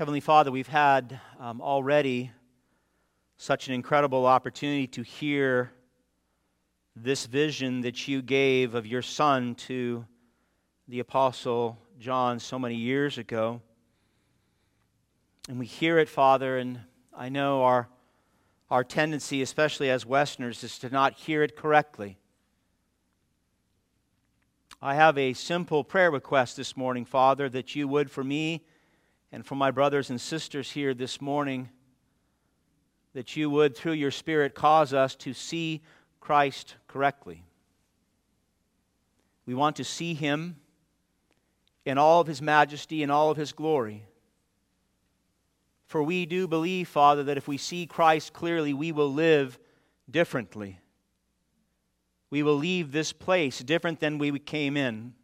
Heavenly Father, we've had um, already such an incredible opportunity to hear this vision that you gave of your Son to the Apostle John so many years ago. And we hear it, Father, and I know our, our tendency, especially as Westerners, is to not hear it correctly. I have a simple prayer request this morning, Father, that you would, for me and for my brothers and sisters here this morning, that you would, through your Spirit, cause us to see Christ correctly. We want to see him in all of his majesty and all of his glory. For we do believe, Father, that if we see Christ clearly, we will live differently. We will leave this place different than we came in.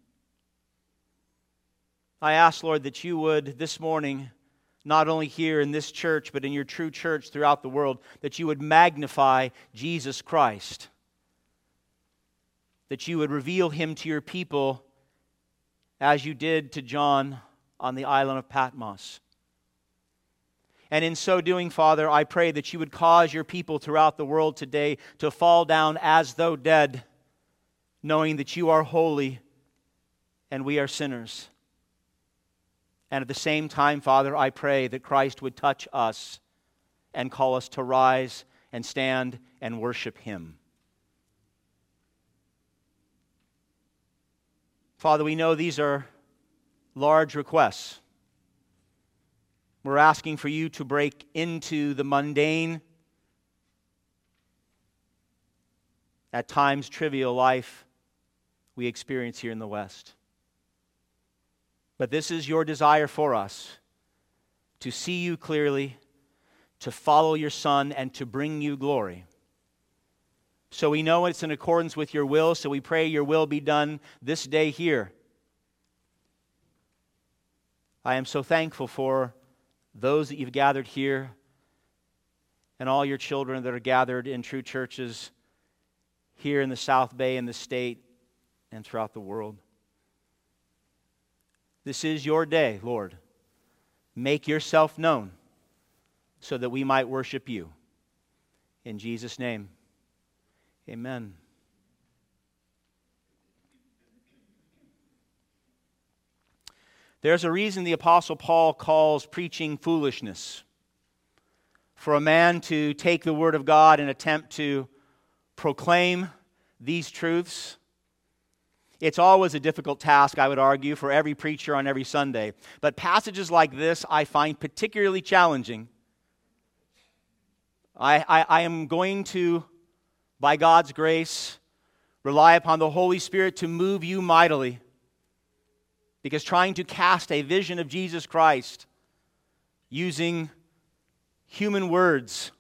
I ask, Lord, that you would this morning, not only here in this church, but in your true church throughout the world, that you would magnify Jesus Christ. That you would reveal him to your people as you did to John on the island of Patmos. And in so doing, Father, I pray that you would cause your people throughout the world today to fall down as though dead, knowing that you are holy and we are sinners. And at the same time, Father, I pray that Christ would touch us and call us to rise and stand and worship him. Father, we know these are large requests. We're asking for you to break into the mundane, at times trivial life we experience here in the West. But this is your desire for us to see you clearly, to follow your Son, and to bring you glory. So we know it's in accordance with your will, so we pray your will be done this day here. I am so thankful for those that you've gathered here and all your children that are gathered in true churches here in the South Bay, in the state, and throughout the world. This is your day, Lord. Make yourself known so that we might worship you. In Jesus' name, amen. There's a reason the Apostle Paul calls preaching foolishness. For a man to take the Word of God and attempt to proclaim these truths, it's always a difficult task, I would argue, for every preacher on every Sunday. But passages like this I find particularly challenging. I, I, I am going to, by God's grace, rely upon the Holy Spirit to move you mightily because trying to cast a vision of Jesus Christ using human words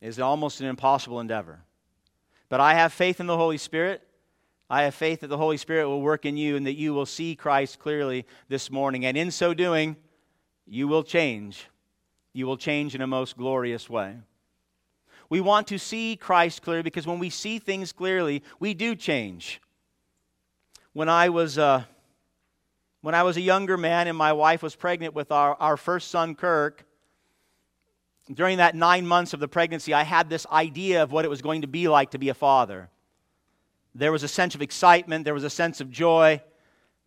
is almost an impossible endeavor. But I have faith in the Holy Spirit. I have faith that the Holy Spirit will work in you and that you will see Christ clearly this morning. And in so doing, you will change. You will change in a most glorious way. We want to see Christ clearly because when we see things clearly, we do change. When I was. Uh, when I was a younger man and my wife was pregnant with our, our first son, Kirk, during that nine months of the pregnancy, I had this idea of what it was going to be like to be a father. There was a sense of excitement, there was a sense of joy,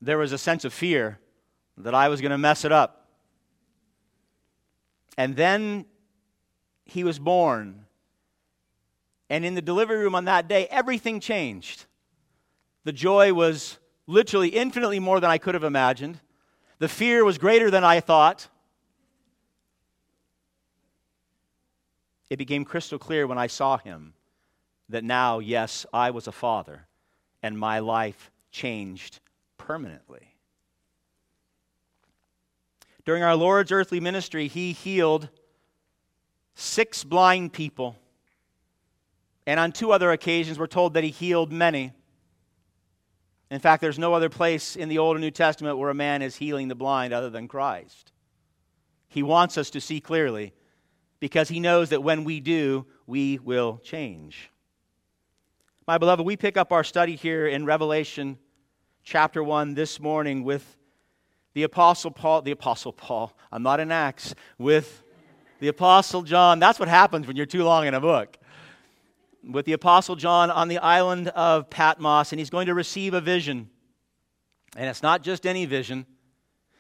there was a sense of fear that I was going to mess it up. And then he was born. And in the delivery room on that day, everything changed. The joy was literally infinitely more than I could have imagined. The fear was greater than I thought. It became crystal clear when I saw him that now, yes, I was a father and my life changed permanently. During our Lord's earthly ministry, he healed six blind people. And on two other occasions, we're told that he healed many. In fact, there's no other place in the Old or New Testament where a man is healing the blind other than Christ. He wants us to see clearly because he knows that when we do, we will change. My beloved, we pick up our study here in Revelation chapter 1 this morning with the Apostle Paul, the Apostle Paul, I'm not in Acts, with the Apostle John. That's what happens when you're too long in a book. With the Apostle John on the island of Patmos, and he's going to receive a vision. And it's not just any vision,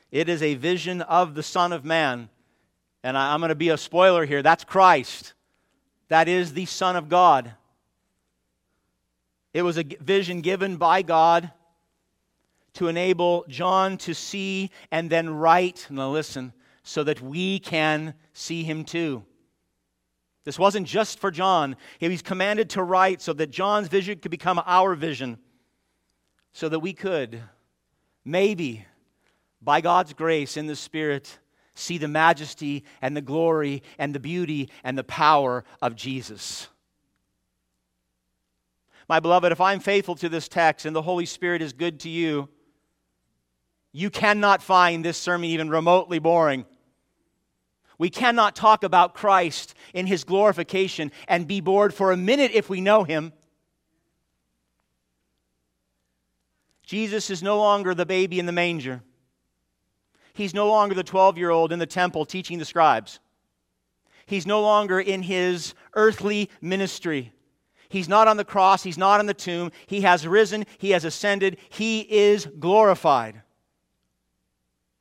it is a vision of the Son of Man. And I, am going to be a spoiler here. That's Christ. That is the Son of God. It was a vision given by God to enable John to see and then write. Now, listen, so that we can see him too. This wasn't just for John. He was commanded to write so that John's vision could become our vision, so that we could, maybe, by God's grace in the Spirit, see the majesty and the glory and the beauty and the power of Jesus. My beloved, if I'm faithful to this text and the Holy Spirit is good to you, you cannot find this sermon even remotely boring. We cannot talk about Christ in his glorification and be bored for a minute if we know him. Jesus is no longer the baby in the manger. He's no longer the 12 year old in the temple teaching the scribes. He's no longer in his earthly ministry. He's not on the cross. He's not in the tomb. He has risen. He has ascended. He is glorified.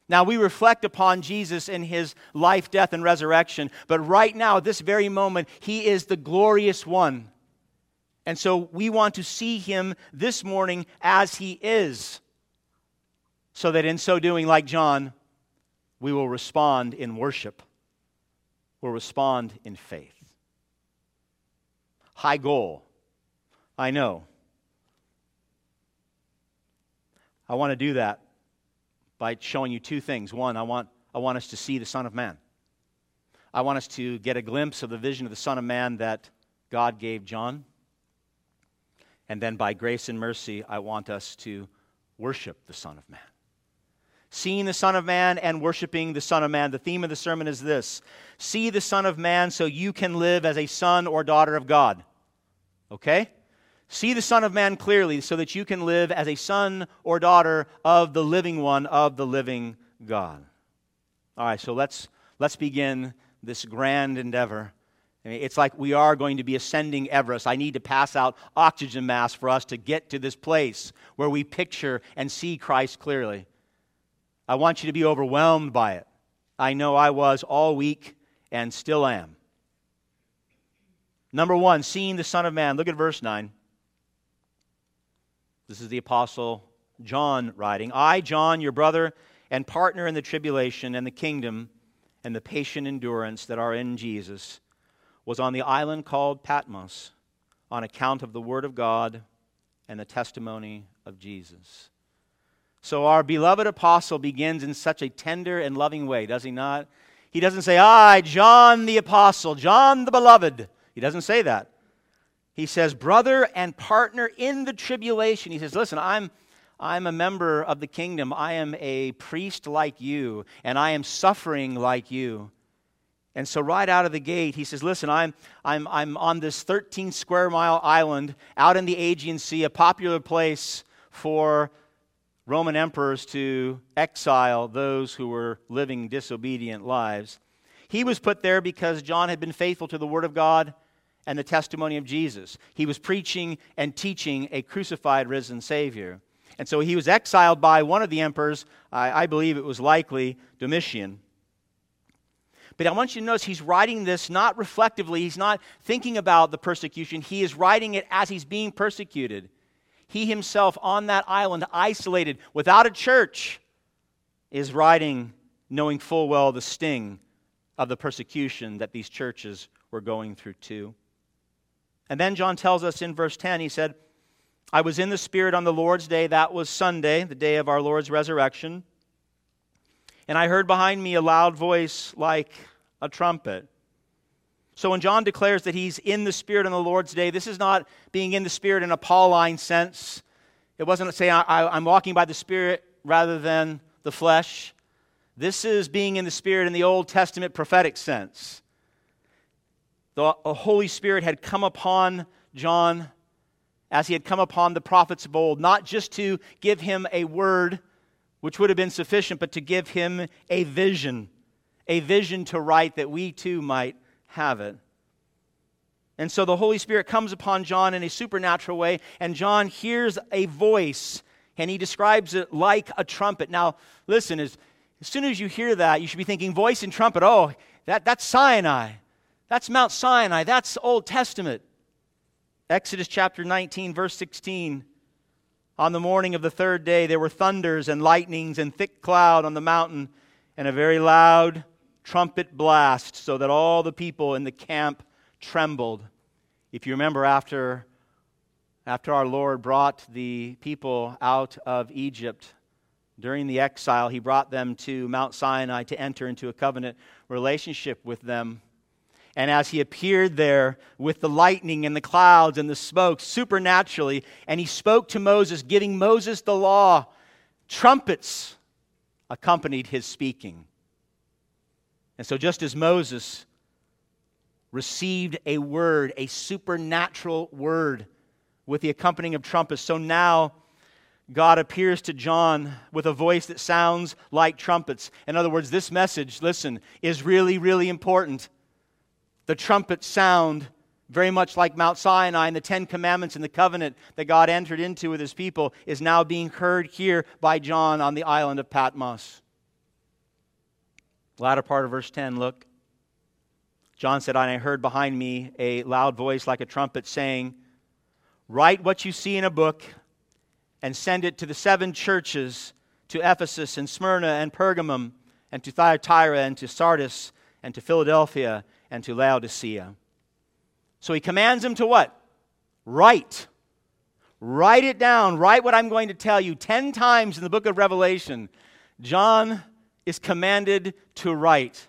Now, we reflect upon Jesus in his life, death, and resurrection, but right now, at this very moment, he is the glorious one. And so we want to see him this morning as he is, so that in so doing, like John, we will respond in worship, we'll respond in faith. High goal, I know. I want to do that by showing you two things. One, I want, I want us to see the Son of Man. I want us to get a glimpse of the vision of the Son of Man that God gave John. And then by grace and mercy, I want us to worship the Son of Man. Seeing the Son of Man and worshiping the Son of Man. The theme of the sermon is this See the Son of Man so you can live as a son or daughter of God. Okay? See the Son of Man clearly so that you can live as a son or daughter of the living one, of the living God. All right, so let's, let's begin this grand endeavor. It's like we are going to be ascending Everest. I need to pass out oxygen masks for us to get to this place where we picture and see Christ clearly. I want you to be overwhelmed by it. I know I was all week and still am. Number one, seeing the Son of Man. Look at verse 9. This is the Apostle John writing I, John, your brother and partner in the tribulation and the kingdom and the patient endurance that are in Jesus, was on the island called Patmos on account of the Word of God and the testimony of Jesus. So, our beloved apostle begins in such a tender and loving way, does he not? He doesn't say, I, John the apostle, John the beloved. He doesn't say that. He says, brother and partner in the tribulation. He says, listen, I'm, I'm a member of the kingdom. I am a priest like you, and I am suffering like you. And so, right out of the gate, he says, Listen, I'm, I'm, I'm on this 13 square mile island out in the Aegean Sea, a popular place for Roman emperors to exile those who were living disobedient lives. He was put there because John had been faithful to the Word of God and the testimony of Jesus. He was preaching and teaching a crucified, risen Savior. And so he was exiled by one of the emperors. I, I believe it was likely Domitian. But I want you to notice he's writing this not reflectively. He's not thinking about the persecution. He is writing it as he's being persecuted. He himself on that island, isolated, without a church, is writing knowing full well the sting of the persecution that these churches were going through too. And then John tells us in verse 10, he said, I was in the Spirit on the Lord's day. That was Sunday, the day of our Lord's resurrection. And I heard behind me a loud voice like a trumpet. So when John declares that he's in the Spirit on the Lord's day, this is not being in the Spirit in a Pauline sense. It wasn't saying I, am walking by the Spirit rather than the flesh. This is being in the Spirit in the Old Testament prophetic sense the Holy Spirit had come upon John as he had come upon the prophets of old, not just to give him a word which would have been sufficient, but to give him a vision, a vision to write that we too might have it. And so the Holy Spirit comes upon John in a supernatural way, and John hears a voice, and he describes it like a trumpet. Now, listen, as, as soon as you hear that, you should be thinking, voice and trumpet, oh, that, that's Sinai. That's Mount Sinai. That's Old Testament. Exodus chapter 19, verse 16 on the morning of the third day, there were thunders and lightnings and thick cloud on the mountain, and a very loud trumpet blast, so that all the people in the camp trembled. If you remember, after, after our Lord brought the people out of Egypt during the exile, he brought them to Mount Sinai to enter into a covenant relationship with them. And as he appeared there with the lightning and the clouds and the smoke supernaturally, and he spoke to Moses, giving Moses the law, trumpets accompanied his speaking. And so, just as Moses received a word, a supernatural word, with the accompanying of trumpets, so now God appears to John with a voice that sounds like trumpets. In other words, this message, listen, is really, really important the trumpet sound, very much like Mount Sinai and the Ten Commandments and the covenant that God entered into with his people, is now being heard here by John on the island of Patmos. Latter part of verse 10, look. John said, And I heard behind me a loud voice like a trumpet saying, Write what you see in a book and send it to the seven churches to Ephesus and Smyrna and Pergamum and to Thyatira and to Sardis and to Philadelphia and to Laodicea. So he commands him to what? Write. Write it down. Write what I'm going to tell you. Ten times in the book of Revelation, John is commanded to write.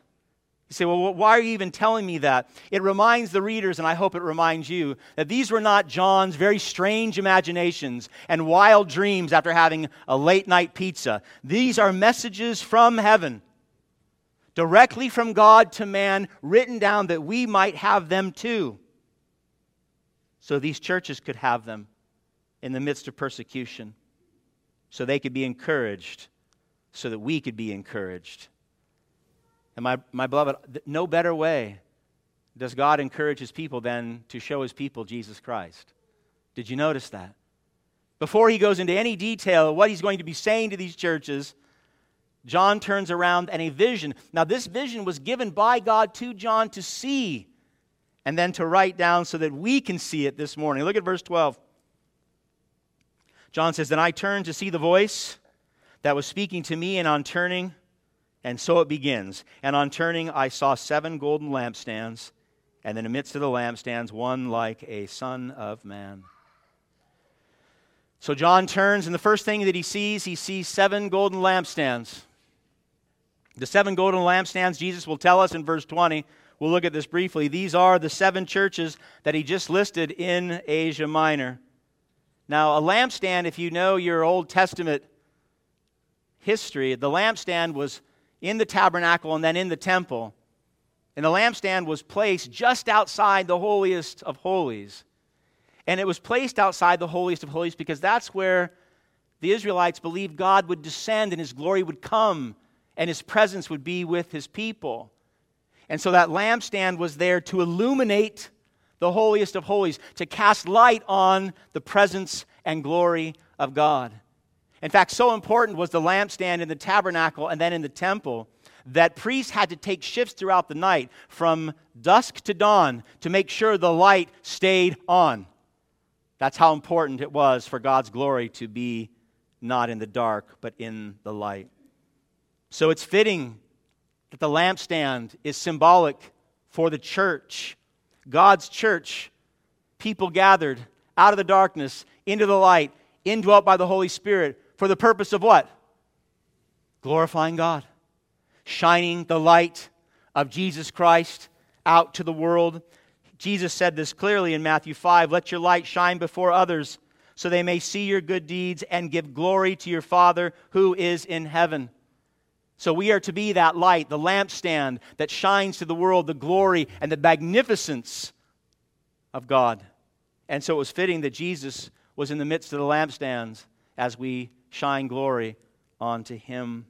You say, well, why are you even telling me that? It reminds the readers, and I hope it reminds you, that these were not John's very strange imaginations and wild dreams after having a late night pizza. These are messages from heaven directly from God to man, written down that we might have them too. So these churches could have them in the midst of persecution, so they could be encouraged, so that we could be encouraged. And my, my beloved, no better way does God encourage his people than to show his people Jesus Christ. Did you notice that? Before he goes into any detail of what he's going to be saying to these churches, John turns around and a vision. Now, this vision was given by God to John to see and then to write down so that we can see it this morning. Look at verse 12. John says, Then I turned to see the voice that was speaking to me, and on turning, and so it begins. And on turning, I saw seven golden lampstands, and in the midst of the lampstands, one like a son of man. So John turns, and the first thing that he sees, he sees seven golden lampstands. The seven golden lampstands, Jesus will tell us in verse 20. We'll look at this briefly. These are the seven churches that he just listed in Asia Minor. Now, a lampstand, if you know your Old Testament history, the lampstand was in the tabernacle and then in the temple. And the lampstand was placed just outside the holiest of holies. And it was placed outside the holiest of holies because that's where the Israelites believed God would descend and his glory would come and his presence would be with his people. And so that lampstand was there to illuminate the holiest of holies, to cast light on the presence and glory of God. In fact, so important was the lampstand in the tabernacle and then in the temple that priests had to take shifts throughout the night from dusk to dawn to make sure the light stayed on. That's how important it was for God's glory to be not in the dark, but in the light. So it's fitting that the lampstand is symbolic for the church, God's church, people gathered out of the darkness into the light, indwelt by the Holy Spirit, for the purpose of what? Glorifying God, shining the light of Jesus Christ out to the world. Jesus said this clearly in Matthew 5 Let your light shine before others, so they may see your good deeds and give glory to your Father who is in heaven. So we are to be that light, the lampstand that shines to the world the glory and the magnificence of God. And so it was fitting that Jesus was in the midst of the lampstands as we shine glory onto him.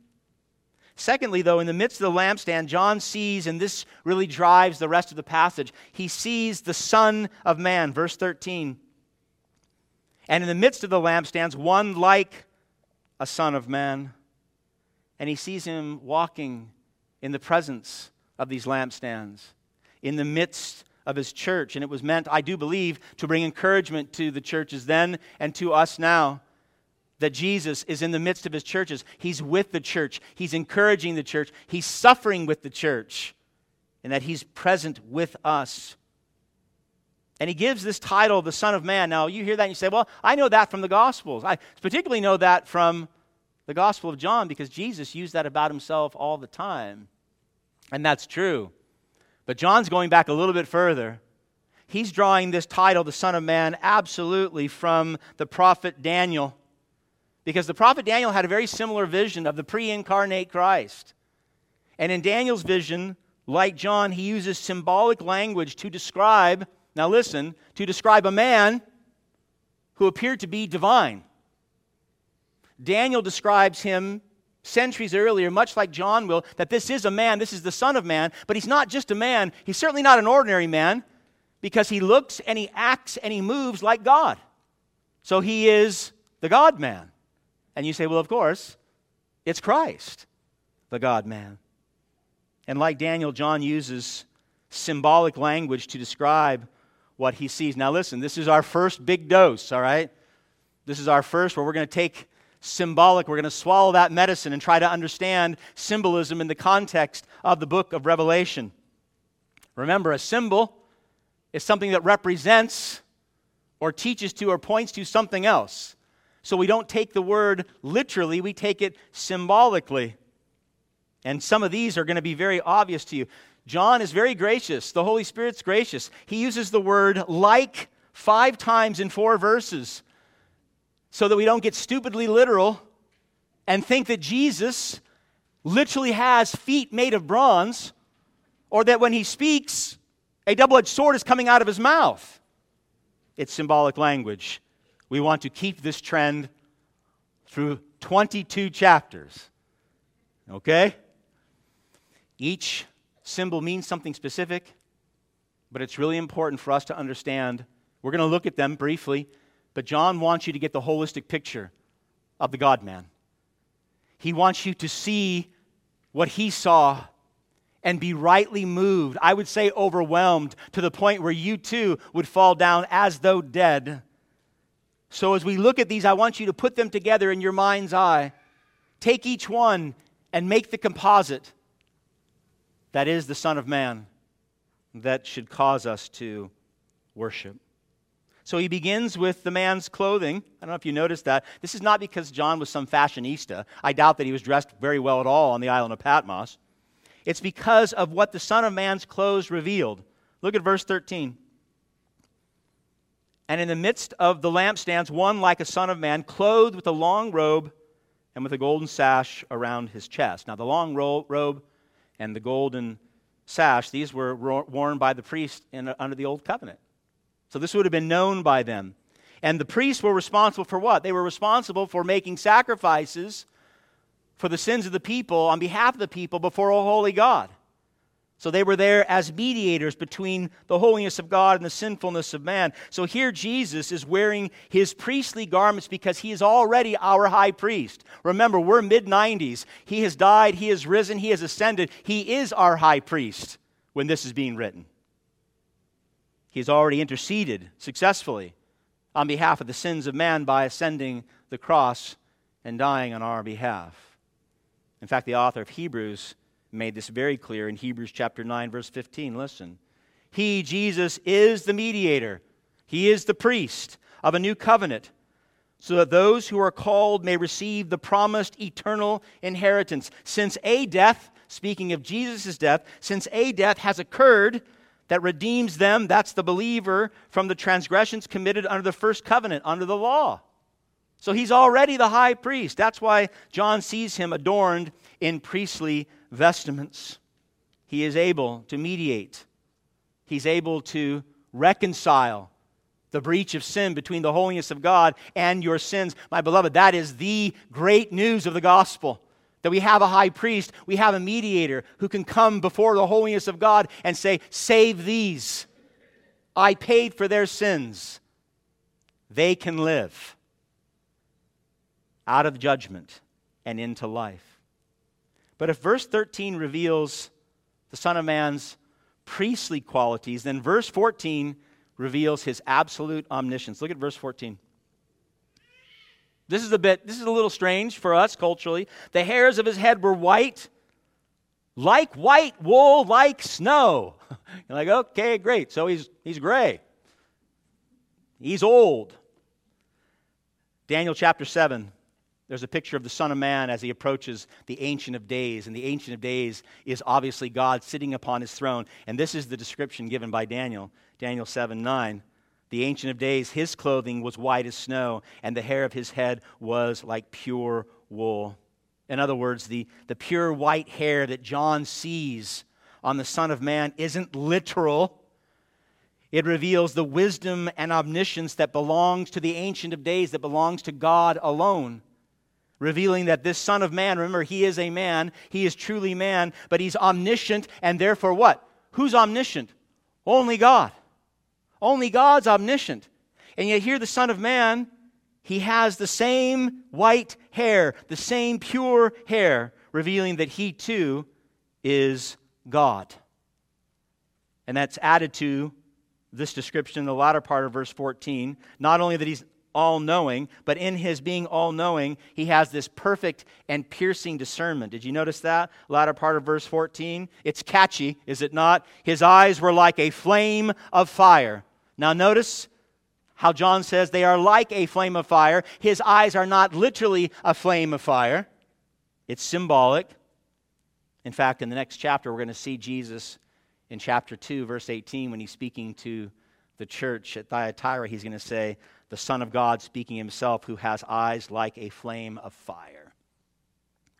Secondly, though, in the midst of the lampstand, John sees, and this really drives the rest of the passage, he sees the Son of Man, verse 13. And in the midst of the lampstands, one like a Son of Man. And he sees him walking in the presence of these lampstands, in the midst of his church. And it was meant, I do believe, to bring encouragement to the churches then and to us now that Jesus is in the midst of his churches. He's with the church, he's encouraging the church, he's suffering with the church, and that he's present with us. And he gives this title, the Son of Man. Now, you hear that and you say, Well, I know that from the Gospels. I particularly know that from the Gospel of John because Jesus used that about himself all the time. And that's true. But John's going back a little bit further. He's drawing this title, the Son of Man, absolutely from the prophet Daniel. Because the prophet Daniel had a very similar vision of the pre incarnate Christ. And in Daniel's vision, like John, he uses symbolic language to describe, now listen, to describe a man who appeared to be divine. Daniel describes him centuries earlier, much like John will, that this is a man, this is the Son of Man, but he's not just a man. He's certainly not an ordinary man because he looks and he acts and he moves like God. So he is the God man. And you say, well, of course, it's Christ, the God man. And like Daniel, John uses symbolic language to describe what he sees. Now, listen, this is our first big dose, all right? This is our first where we're going to take symbolic. We're going to swallow that medicine and try to understand symbolism in the context of the book of Revelation. Remember, a symbol is something that represents or teaches to or points to something else. So we don't take the word literally, we take it symbolically. And some of these are going to be very obvious to you. John is very gracious. The Holy Spirit's gracious. He uses the word like five times in four verses so that we don't get stupidly literal and think that Jesus literally has feet made of bronze or that when he speaks, a double edged sword is coming out of his mouth. It's symbolic language. We want to keep this trend through 22 chapters. Okay? Each symbol means something specific, but it's really important for us to understand. We're going to look at them briefly but John wants you to get the holistic picture of the God man. He wants you to see what he saw and be rightly moved, I would say overwhelmed, to the point where you too would fall down as though dead. So, as we look at these, I want you to put them together in your mind's eye. Take each one and make the composite that is the Son of Man that should cause us to worship. So he begins with the man's clothing. I don't know if you noticed that. This is not because John was some fashionista. I doubt that he was dressed very well at all on the island of Patmos. It's because of what the Son of Man's clothes revealed. Look at verse 13. And in the midst of the lampstands, one like a Son of Man, clothed with a long robe and with a golden sash around his chest. Now, the long ro- robe and the golden sash, these were worn by the priest in, under the Old Covenant. So this would have been known by them. And the priests were responsible for what? They were responsible for making sacrifices for the sins of the people on behalf of the people before a holy God. So they were there as mediators between the holiness of God and the sinfulness of man. So here Jesus is wearing his priestly garments because he is already our high priest. Remember, we're mid 90s. He has died, he has risen, he has ascended. He is our high priest when this is being written. He's already interceded successfully on behalf of the sins of man by ascending the cross and dying on our behalf. In fact, the author of Hebrews made this very clear in Hebrews chapter 9 verse 15. Listen. He Jesus is the mediator. He is the priest of a new covenant so that those who are called may receive the promised eternal inheritance. Since a death, speaking of Jesus' death, since a death has occurred that redeems them, that's the believer, from the transgressions committed under the first covenant, under the law. So he's already the high priest. That's why John sees him adorned in priestly vestments. He is able to mediate, he's able to reconcile the breach of sin between the holiness of God and your sins. My beloved, that is the great news of the gospel. That we have a high priest, we have a mediator who can come before the holiness of God and say, Save these. I paid for their sins. They can live out of judgment and into life. But if verse 13 reveals the Son of Man's priestly qualities, then verse 14 reveals his absolute omniscience. Look at verse 14. This is a bit, this is a little strange for us culturally. The hairs of his head were white, like white wool, like snow. You're like, okay, great. So he's, he's gray. He's old. Daniel chapter 7, there's a picture of the Son of Man as he approaches the Ancient of Days. And the Ancient of Days is obviously God sitting upon his throne. And this is the description given by Daniel, Daniel 7 9. The Ancient of Days, his clothing was white as snow, and the hair of his head was like pure wool. In other words, the, the pure white hair that John sees on the Son of Man isn't literal. It reveals the wisdom and omniscience that belongs to the Ancient of Days, that belongs to God alone revealing that this Son of Man, remember, he is a man, he is truly man, but he's omniscient, and therefore what? Who's omniscient? Only God. Only God's omniscient. And yet, here, the Son of Man, he has the same white hair, the same pure hair, revealing that he too is God. And that's added to this description in the latter part of verse 14. Not only that he's all knowing, but in his being all knowing, he has this perfect and piercing discernment. Did you notice that? Latter part of verse 14. It's catchy, is it not? His eyes were like a flame of fire. Now, notice how John says they are like a flame of fire. His eyes are not literally a flame of fire, it's symbolic. In fact, in the next chapter, we're going to see Jesus in chapter 2, verse 18, when he's speaking to the church at Thyatira, he's going to say, the Son of God speaking himself, who has eyes like a flame of fire.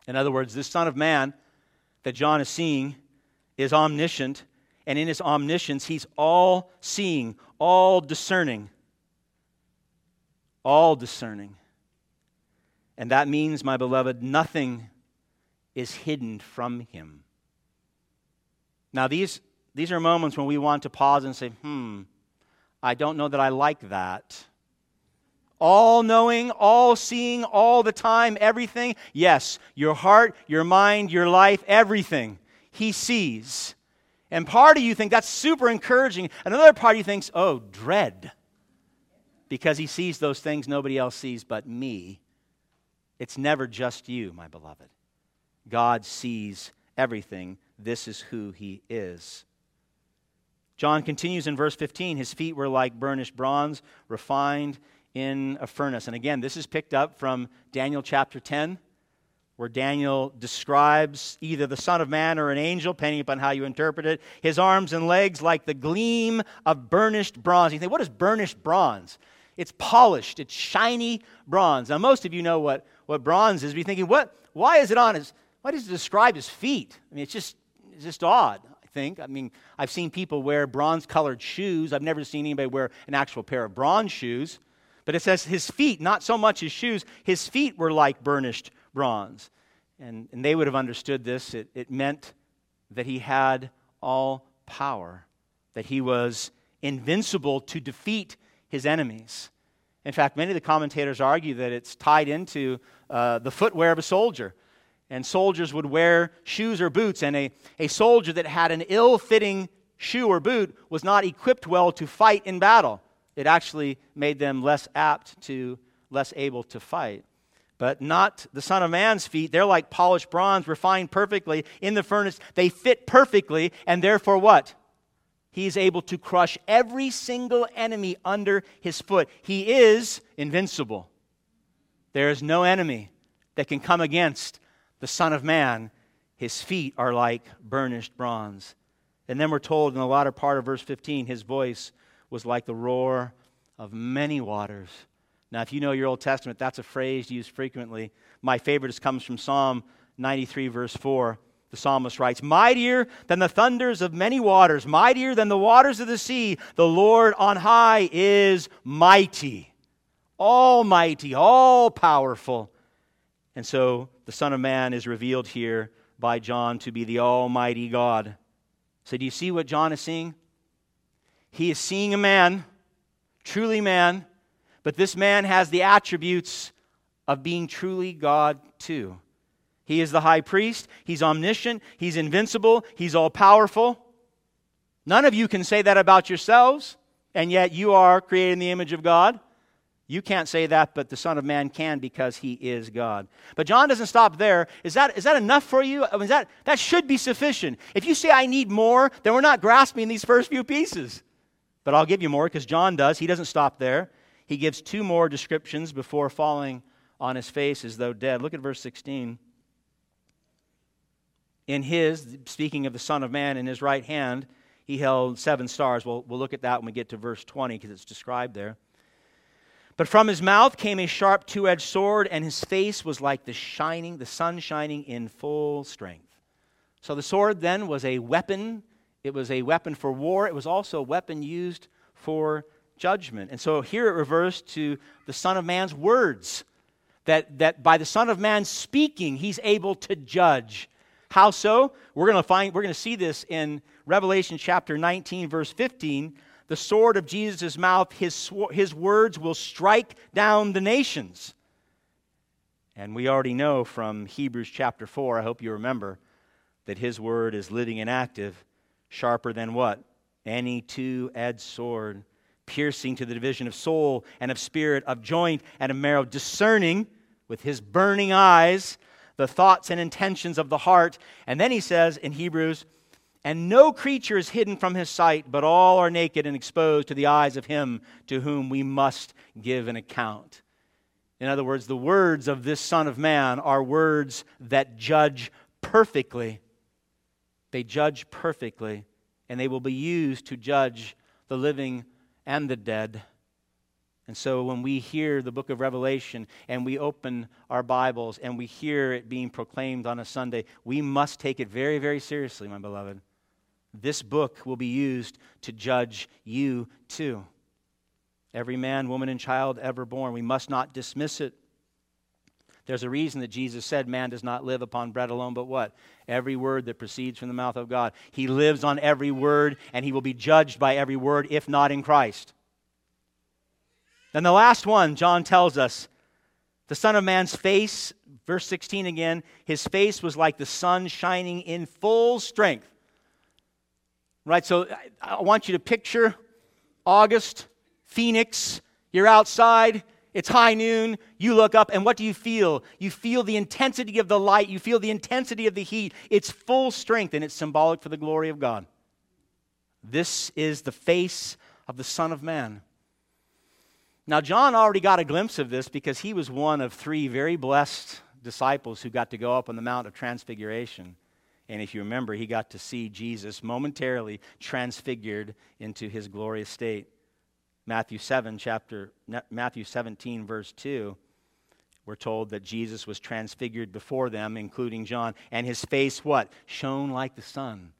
In other words, this Son of Man that John is seeing is omniscient, and in his omniscience, he's all seeing, all discerning. All discerning. And that means, my beloved, nothing is hidden from him. Now, these, these are moments when we want to pause and say, hmm, I don't know that I like that all knowing, all seeing, all the time, everything. Yes, your heart, your mind, your life, everything. He sees. And part of you think that's super encouraging. Another part of you thinks, oh, dread. Because he sees those things nobody else sees but me. It's never just you, my beloved. God sees everything. This is who he is. John continues in verse 15 His feet were like burnished bronze, refined in a furnace. And again, this is picked up from Daniel chapter 10, where Daniel describes either the Son of Man or an angel, depending upon how you interpret it. His arms and legs like the gleam of burnished bronze. You think, what is burnished bronze? It's polished, it's shiny bronze. Now, most of you know what, what bronze is. Be thinking, what, why is it on his, why does it describe his feet? I mean, it's just, it's just odd. I think. I mean, I've seen people wear bronze colored shoes. I've never seen anybody wear an actual pair of bronze shoes. But it says his feet, not so much his shoes, his feet were like burnished bronze. And, and they would have understood this. It, it meant that he had all power, that he was invincible to defeat his enemies. In fact, many of the commentators argue that it's tied into uh, the footwear of a soldier. And soldiers would wear shoes or boots, and a, a soldier that had an ill fitting shoe or boot was not equipped well to fight in battle it actually made them less apt to, less able to fight. But not the Son of Man's feet. They're like polished bronze, refined perfectly in the furnace. They fit perfectly, and therefore what? He's able to crush every single enemy under his foot. He is invincible. There is no enemy that can come against the Son of Man. His feet are like burnished bronze. And then we're told in the latter part of verse 15, his voice was like the roar of many waters. Now, if you know your Old Testament, that's a phrase used frequently. My favorite comes from Psalm 93, verse 4. the psalmist writes, Mightier than the thunders of many waters, mightier than the waters of the sea, the Lord on high is mighty, almighty, all powerful. And so the Son of Man is revealed here by John to be the Almighty God. So, do you see what John is seeing? He is seeing a man, truly man, but this man has the attributes of being truly God too. He is the high priest, he's omniscient, he's invincible, he's all powerful. None of you can say that about yourselves, and yet you are created in the image of God. You can't say that, but the Son of Man can because he is God. But John doesn't stop there. Is that, is that enough for you? I mean, that, that should be sufficient. If you say, I need more, then we're not grasping these first few pieces. But I'll give you more because John does. He doesn't stop there. He gives two more descriptions before falling on his face as though dead. Look at verse 16. In his, speaking of the Son of Man, in his right hand, he held seven stars. We'll, we'll look at that when we get to verse 20 because it's described there. But from his mouth came a sharp two edged sword, and his face was like the shining, the sun shining in full strength. So the sword then was a weapon. It was a weapon for war. It was also a weapon used for judgment. And so here it refers to the Son of Man's words. That, that by the Son of Man speaking, he's able to judge. How so? We're going to find we're going to see this in Revelation chapter 19 verse 15 the sword of Jesus' mouth, his, his words will strike down the nations. And we already know from Hebrews chapter 4, I hope you remember, that his word is living and active, sharper than what? Any two edged sword, piercing to the division of soul and of spirit, of joint and of marrow, discerning with his burning eyes the thoughts and intentions of the heart. And then he says in Hebrews, and no creature is hidden from his sight, but all are naked and exposed to the eyes of him to whom we must give an account. In other words, the words of this Son of Man are words that judge perfectly. They judge perfectly, and they will be used to judge the living and the dead. And so when we hear the book of Revelation and we open our Bibles and we hear it being proclaimed on a Sunday, we must take it very, very seriously, my beloved this book will be used to judge you too. Every man, woman, and child ever born. We must not dismiss it. There's a reason that Jesus said man does not live upon bread alone, but what? Every word that proceeds from the mouth of God. He lives on every word, and he will be judged by every word, if not in Christ. Then the last one, John tells us the Son of Man's face, verse 16 again, his face was like the sun shining in full strength. Right? So I want you to picture August, Phoenix, you're outside, it's high noon, you look up, and what do you feel? You feel the intensity of the light, you feel the intensity of the heat. It's full strength, and it's symbolic for the glory of God. This is the face of the Son of Man. Now, John already got a glimpse of this because he was one of three very blessed disciples who got to go up on the Mount of Transfiguration. And if you remember, he got to see Jesus momentarily transfigured into his glorious state. Matthew 7 chapter Matthew 17 verse 2 we're told that Jesus was transfigured before them including John and his face what shone like the sun.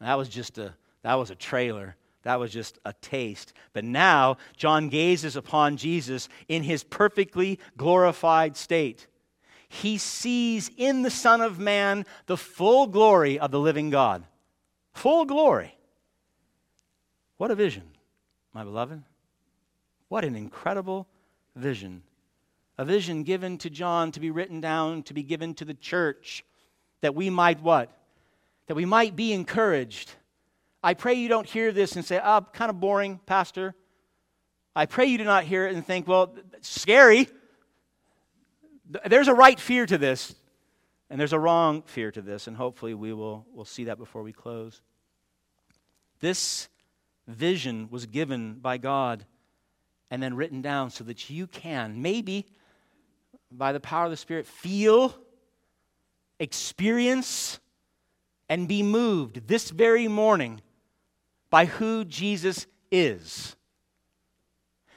That was just a that was a trailer. That was just a taste. But now John gazes upon Jesus in his perfectly glorified state he sees in the Son of Man the full glory of the living God. Full glory. What a vision, my beloved. What an incredible vision. A vision given to John to be written down, to be given to the church, that we might what? That we might be encouraged. I pray you don't hear this and say, ah, oh, kind of boring, Pastor. I pray you do not hear it and think, well, scary. There's a right fear to this, and there's a wrong fear to this, and hopefully we will we'll see that before we close. This vision was given by God and then written down so that you can, maybe by the power of the Spirit, feel, experience, and be moved this very morning by who Jesus is.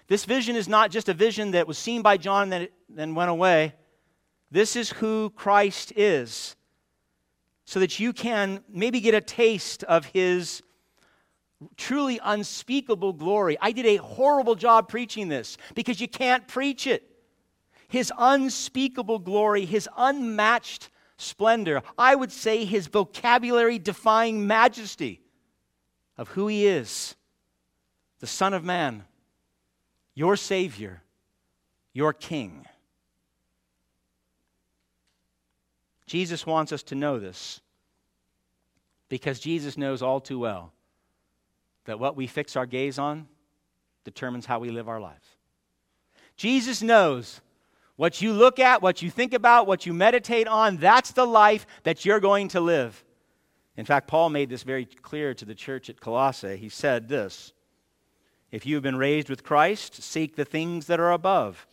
This vision is not just a vision that was seen by John and then went away. This is who Christ is. so that you can maybe get a taste of his truly unspeakable glory. I did a horrible job preaching this because you can't preach it. His unspeakable glory, his unmatched splendor, I would say his vocabulary defying majesty of who he is the Son of Man, your Savior, your King. Jesus wants us to know this because Jesus knows all too well that what we fix our gaze on determines how we live our lives. Jesus knows what you look at, what you think about, what you meditate on, that's the life that you're going to live. In fact, Paul made this very clear to the church at Colossae. He said this If you have been raised with Christ, seek the things that are above,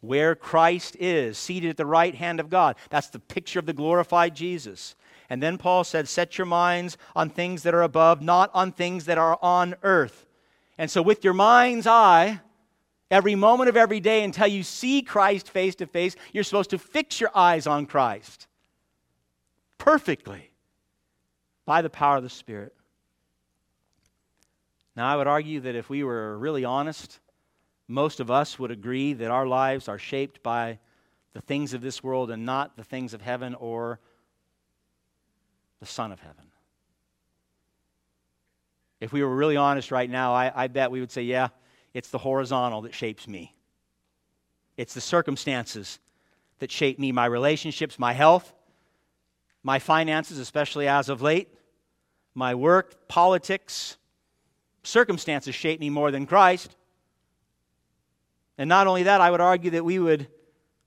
where Christ is, seated at the right hand of God. That's the picture of the glorified Jesus. And then Paul said, Set your minds on things that are above, not on things that are on earth. And so, with your mind's eye, every moment of every day until you see Christ face to face, you're supposed to fix your eyes on Christ perfectly by the power of the Spirit. Now, I would argue that if we were really honest, most of us would agree that our lives are shaped by the things of this world and not the things of heaven or the Son of Heaven. If we were really honest right now, I, I bet we would say, yeah, it's the horizontal that shapes me. It's the circumstances that shape me, my relationships, my health, my finances, especially as of late, my work, politics. Circumstances shape me more than Christ. And not only that, I would argue that we would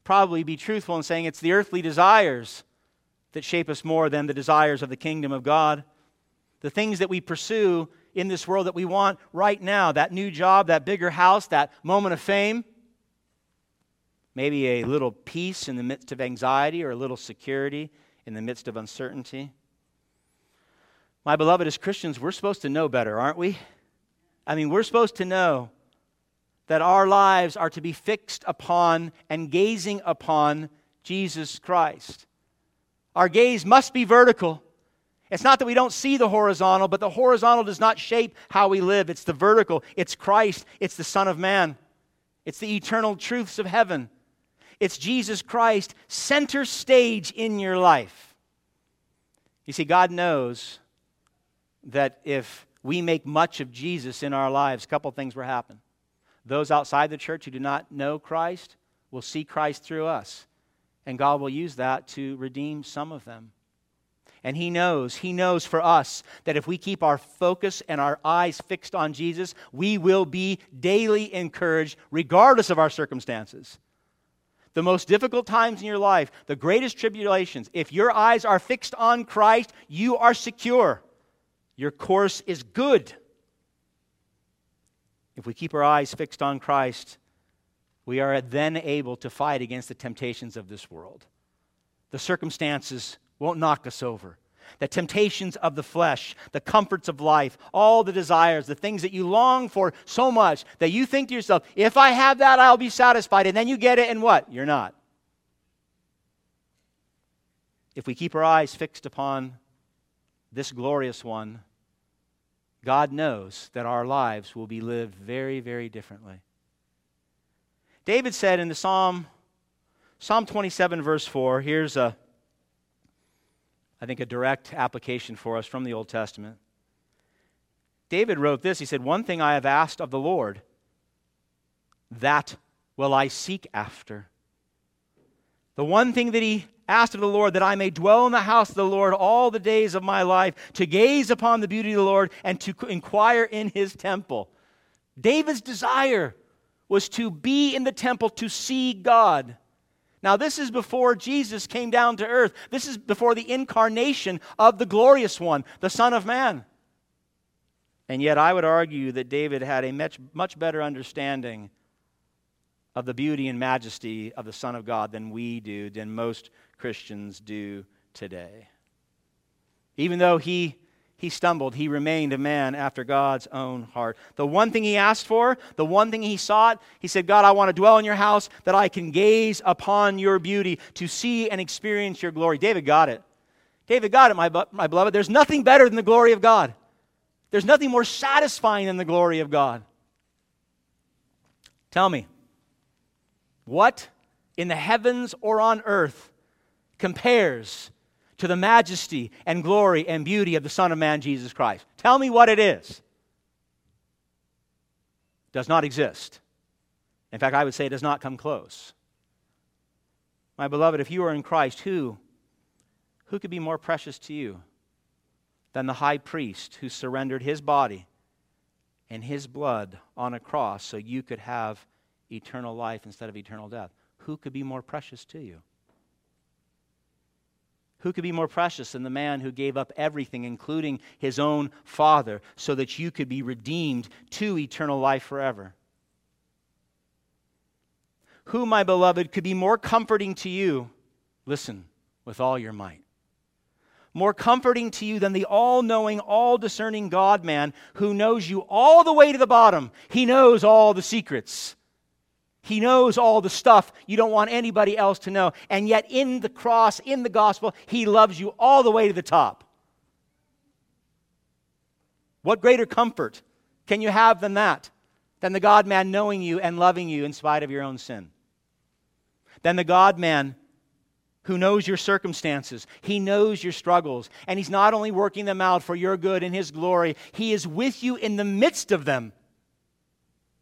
probably be truthful in saying it's the earthly desires that shape us more than the desires of the kingdom of God. The things that we pursue in this world that we want right now that new job, that bigger house, that moment of fame. Maybe a little peace in the midst of anxiety or a little security in the midst of uncertainty. My beloved, as Christians, we're supposed to know better, aren't we? I mean, we're supposed to know that our lives are to be fixed upon and gazing upon Jesus Christ. Our gaze must be vertical. It's not that we don't see the horizontal, but the horizontal does not shape how we live. It's the vertical, it's Christ, it's the Son of Man, it's the eternal truths of heaven. It's Jesus Christ, center stage in your life. You see, God knows that if we make much of Jesus in our lives, a couple things will happen. Those outside the church who do not know Christ will see Christ through us. And God will use that to redeem some of them. And He knows, He knows for us that if we keep our focus and our eyes fixed on Jesus, we will be daily encouraged regardless of our circumstances. The most difficult times in your life, the greatest tribulations, if your eyes are fixed on Christ, you are secure. Your course is good. If we keep our eyes fixed on Christ, we are then able to fight against the temptations of this world. The circumstances won't knock us over. The temptations of the flesh, the comforts of life, all the desires, the things that you long for so much that you think to yourself, if I have that, I'll be satisfied. And then you get it, and what? You're not. If we keep our eyes fixed upon this glorious one, God knows that our lives will be lived very, very differently. David said in the Psalm, Psalm 27, verse 4, here's a, I think, a direct application for us from the Old Testament. David wrote this He said, One thing I have asked of the Lord, that will I seek after. The one thing that he asked of the Lord, that I may dwell in the house of the Lord all the days of my life, to gaze upon the beauty of the Lord and to inquire in his temple. David's desire was to be in the temple to see God. Now, this is before Jesus came down to earth. This is before the incarnation of the glorious one, the Son of Man. And yet, I would argue that David had a much, much better understanding of the beauty and majesty of the Son of God than we do, than most Christians do today. Even though he he stumbled. He remained a man after God's own heart. The one thing he asked for, the one thing he sought, he said, God, I want to dwell in your house that I can gaze upon your beauty, to see and experience your glory. David got it. David got it, my, my beloved. There's nothing better than the glory of God. There's nothing more satisfying than the glory of God. Tell me, what in the heavens or on earth compares to the majesty and glory and beauty of the Son of Man, Jesus Christ? Tell me what it is. Does not exist. In fact, I would say it does not come close. My beloved, if you are in Christ, who, who could be more precious to you than the high priest who surrendered his body and his blood on a cross so you could have eternal life instead of eternal death? Who could be more precious to you? Who could be more precious than the man who gave up everything, including his own father, so that you could be redeemed to eternal life forever? Who, my beloved, could be more comforting to you? Listen with all your might. More comforting to you than the all knowing, all discerning God man who knows you all the way to the bottom. He knows all the secrets. He knows all the stuff you don't want anybody else to know. And yet, in the cross, in the gospel, He loves you all the way to the top. What greater comfort can you have than that? Than the God man knowing you and loving you in spite of your own sin? Than the God man who knows your circumstances. He knows your struggles. And He's not only working them out for your good and His glory, He is with you in the midst of them.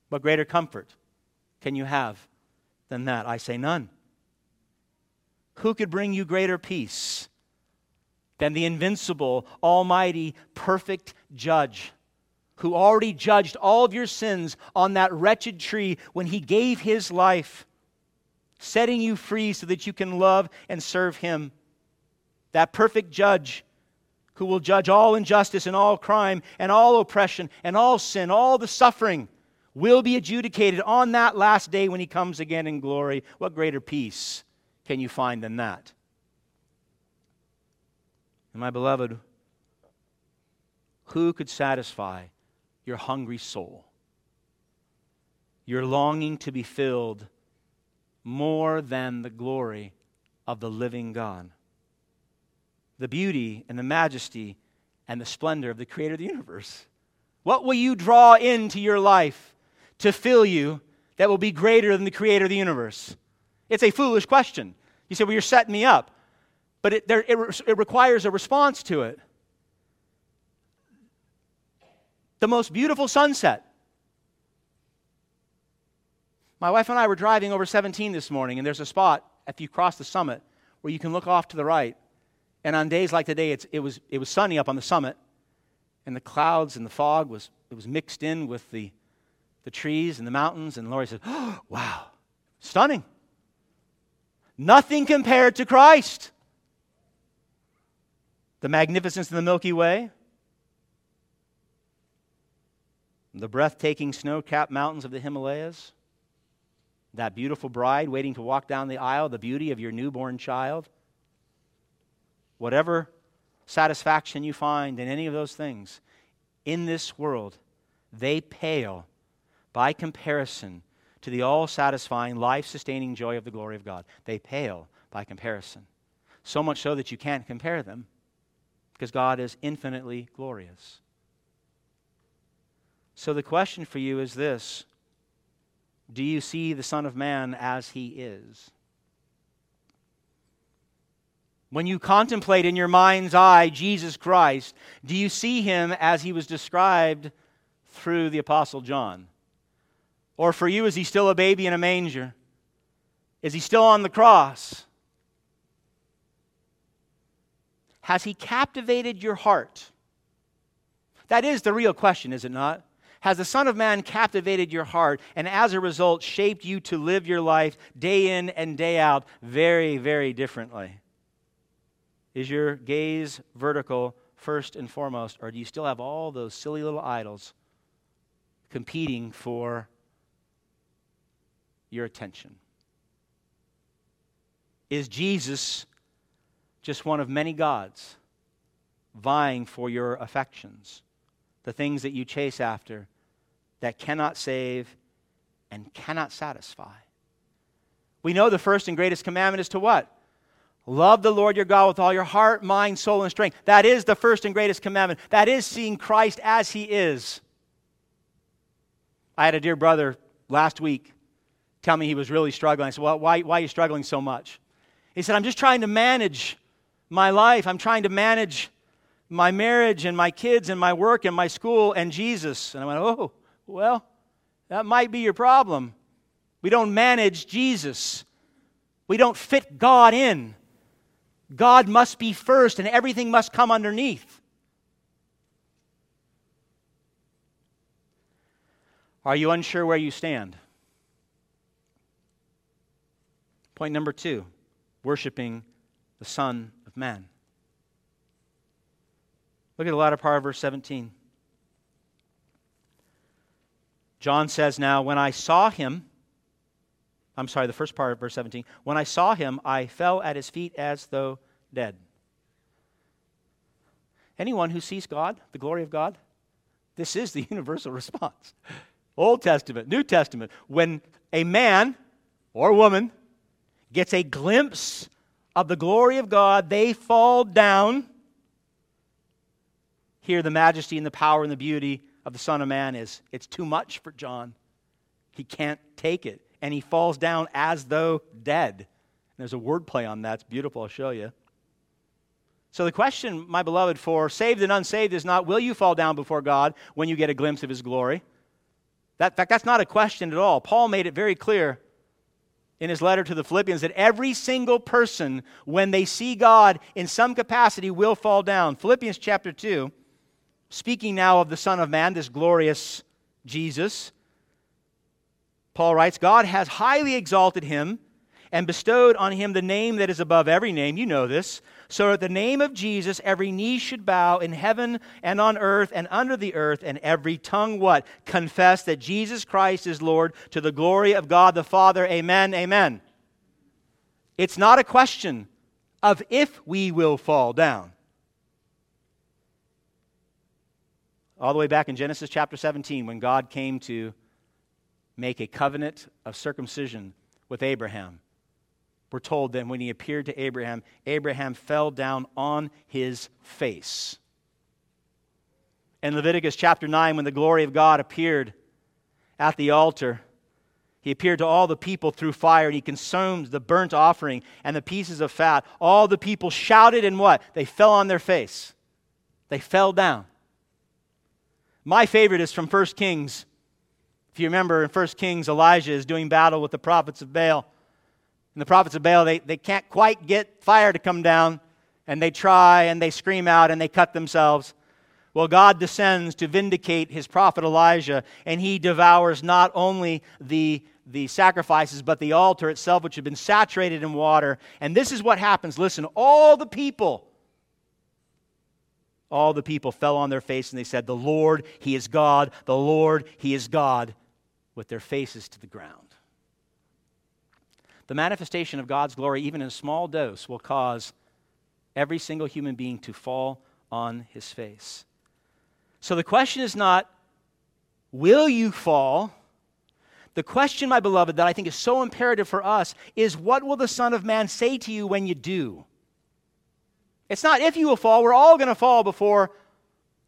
What greater comfort can you have than that? I say none. Who could bring you greater peace than the invincible, almighty, perfect judge? Who already judged all of your sins on that wretched tree when he gave his life setting you free so that you can love and serve Him. That perfect judge who will judge all injustice and all crime and all oppression and all sin, all the suffering, will be adjudicated on that last day when He comes again in glory. What greater peace can you find than that? And my beloved, who could satisfy your hungry soul? Your longing to be filled more than the glory of the living God. The beauty and the majesty and the splendor of the creator of the universe. What will you draw into your life to fill you that will be greater than the creator of the universe? It's a foolish question. You say, Well, you're setting me up. But it, there, it, it requires a response to it. The most beautiful sunset my wife and I were driving over 17 this morning, and there's a spot if you cross the summit where you can look off to the right. And on days like today, it, was, it was sunny up on the summit, and the clouds and the fog was, it was mixed in with the, the trees and the mountains. And Lori said, oh, Wow, stunning. Nothing compared to Christ. The magnificence of the Milky Way, the breathtaking snow capped mountains of the Himalayas that beautiful bride waiting to walk down the aisle, the beauty of your newborn child. Whatever satisfaction you find in any of those things in this world, they pale by comparison to the all satisfying, life sustaining joy of the glory of God. They pale by comparison. So much so that you can't compare them because God is infinitely glorious. So the question for you is this do you see the Son of Man as he is? When you contemplate in your mind's eye Jesus Christ, do you see him as he was described through the Apostle John? Or for you, is he still a baby in a manger? Is he still on the cross? Has he captivated your heart? That is the real question, is it not? Has the Son of Man captivated your heart and as a result shaped you to live your life day in and day out very, very differently? Is your gaze vertical first and foremost, or do you still have all those silly little idols competing for your attention? Is Jesus just one of many gods vying for your affections, the things that you chase after that cannot save and cannot satisfy. We know the first and greatest commandment is to what? Love the Lord your God with all your heart, mind, soul, and strength. That is the first and greatest commandment. That is seeing Christ as he is. I had a dear brother last week tell me he was really struggling. I said, Well, why, why are you struggling so much? He said, I'm just trying to manage my life. I'm trying to manage my marriage and my kids and my work and my school and Jesus. And I went, Oh, well, that might be your problem. We don't manage Jesus, we don't fit God in. God must be first and everything must come underneath. Are you unsure where you stand? Point number two worshiping the Son of Man. Look at the latter part of verse 17. John says, Now, when I saw him, I'm sorry, the first part of verse 17. When I saw him, I fell at his feet as though dead. Anyone who sees God, the glory of God, this is the universal response. Old Testament, New Testament. When a man or woman gets a glimpse of the glory of God, they fall down. Here, the majesty and the power and the beauty of the Son of Man is it's too much for John. He can't take it and he falls down as though dead. And there's a word play on that. It's beautiful. I'll show you. So, the question, my beloved, for saved and unsaved is not will you fall down before God when you get a glimpse of his glory? That, fact, that's not a question at all. Paul made it very clear in his letter to the Philippians that every single person, when they see God in some capacity, will fall down. Philippians chapter 2, speaking now of the Son of Man, this glorious Jesus, Paul writes, God has highly exalted him and bestowed on him the name that is above every name. You know this. So at the name of Jesus, every knee should bow in heaven and on earth and under the earth, and every tongue what? Confess that Jesus Christ is Lord to the glory of God the Father. Amen. Amen. It's not a question of if we will fall down. All the way back in Genesis chapter 17, when God came to make a covenant of circumcision with Abraham. We're told that when he appeared to Abraham, Abraham fell down on his face. In Leviticus chapter 9, when the glory of God appeared at the altar, he appeared to all the people through fire, and he consumed the burnt offering and the pieces of fat. All the people shouted, and what? They fell on their face. They fell down. My favorite is from 1 Kings if you remember in 1 Kings, Elijah is doing battle with the prophets of Baal. And the prophets of Baal, they, they can't quite get fire to come down, and they try and they scream out and they cut themselves. Well, God descends to vindicate his prophet Elijah, and he devours not only the, the sacrifices, but the altar itself, which had been saturated in water. And this is what happens. Listen, all the people, all the people fell on their face and they said, The Lord, He is God. The Lord, He is God with their faces to the ground. The manifestation of God's glory, even in a small dose, will cause every single human being to fall on his face. So the question is not, will you fall? The question, my beloved, that I think is so imperative for us is what will the Son of Man say to you when you do? It's not if you will fall, we're all going to fall before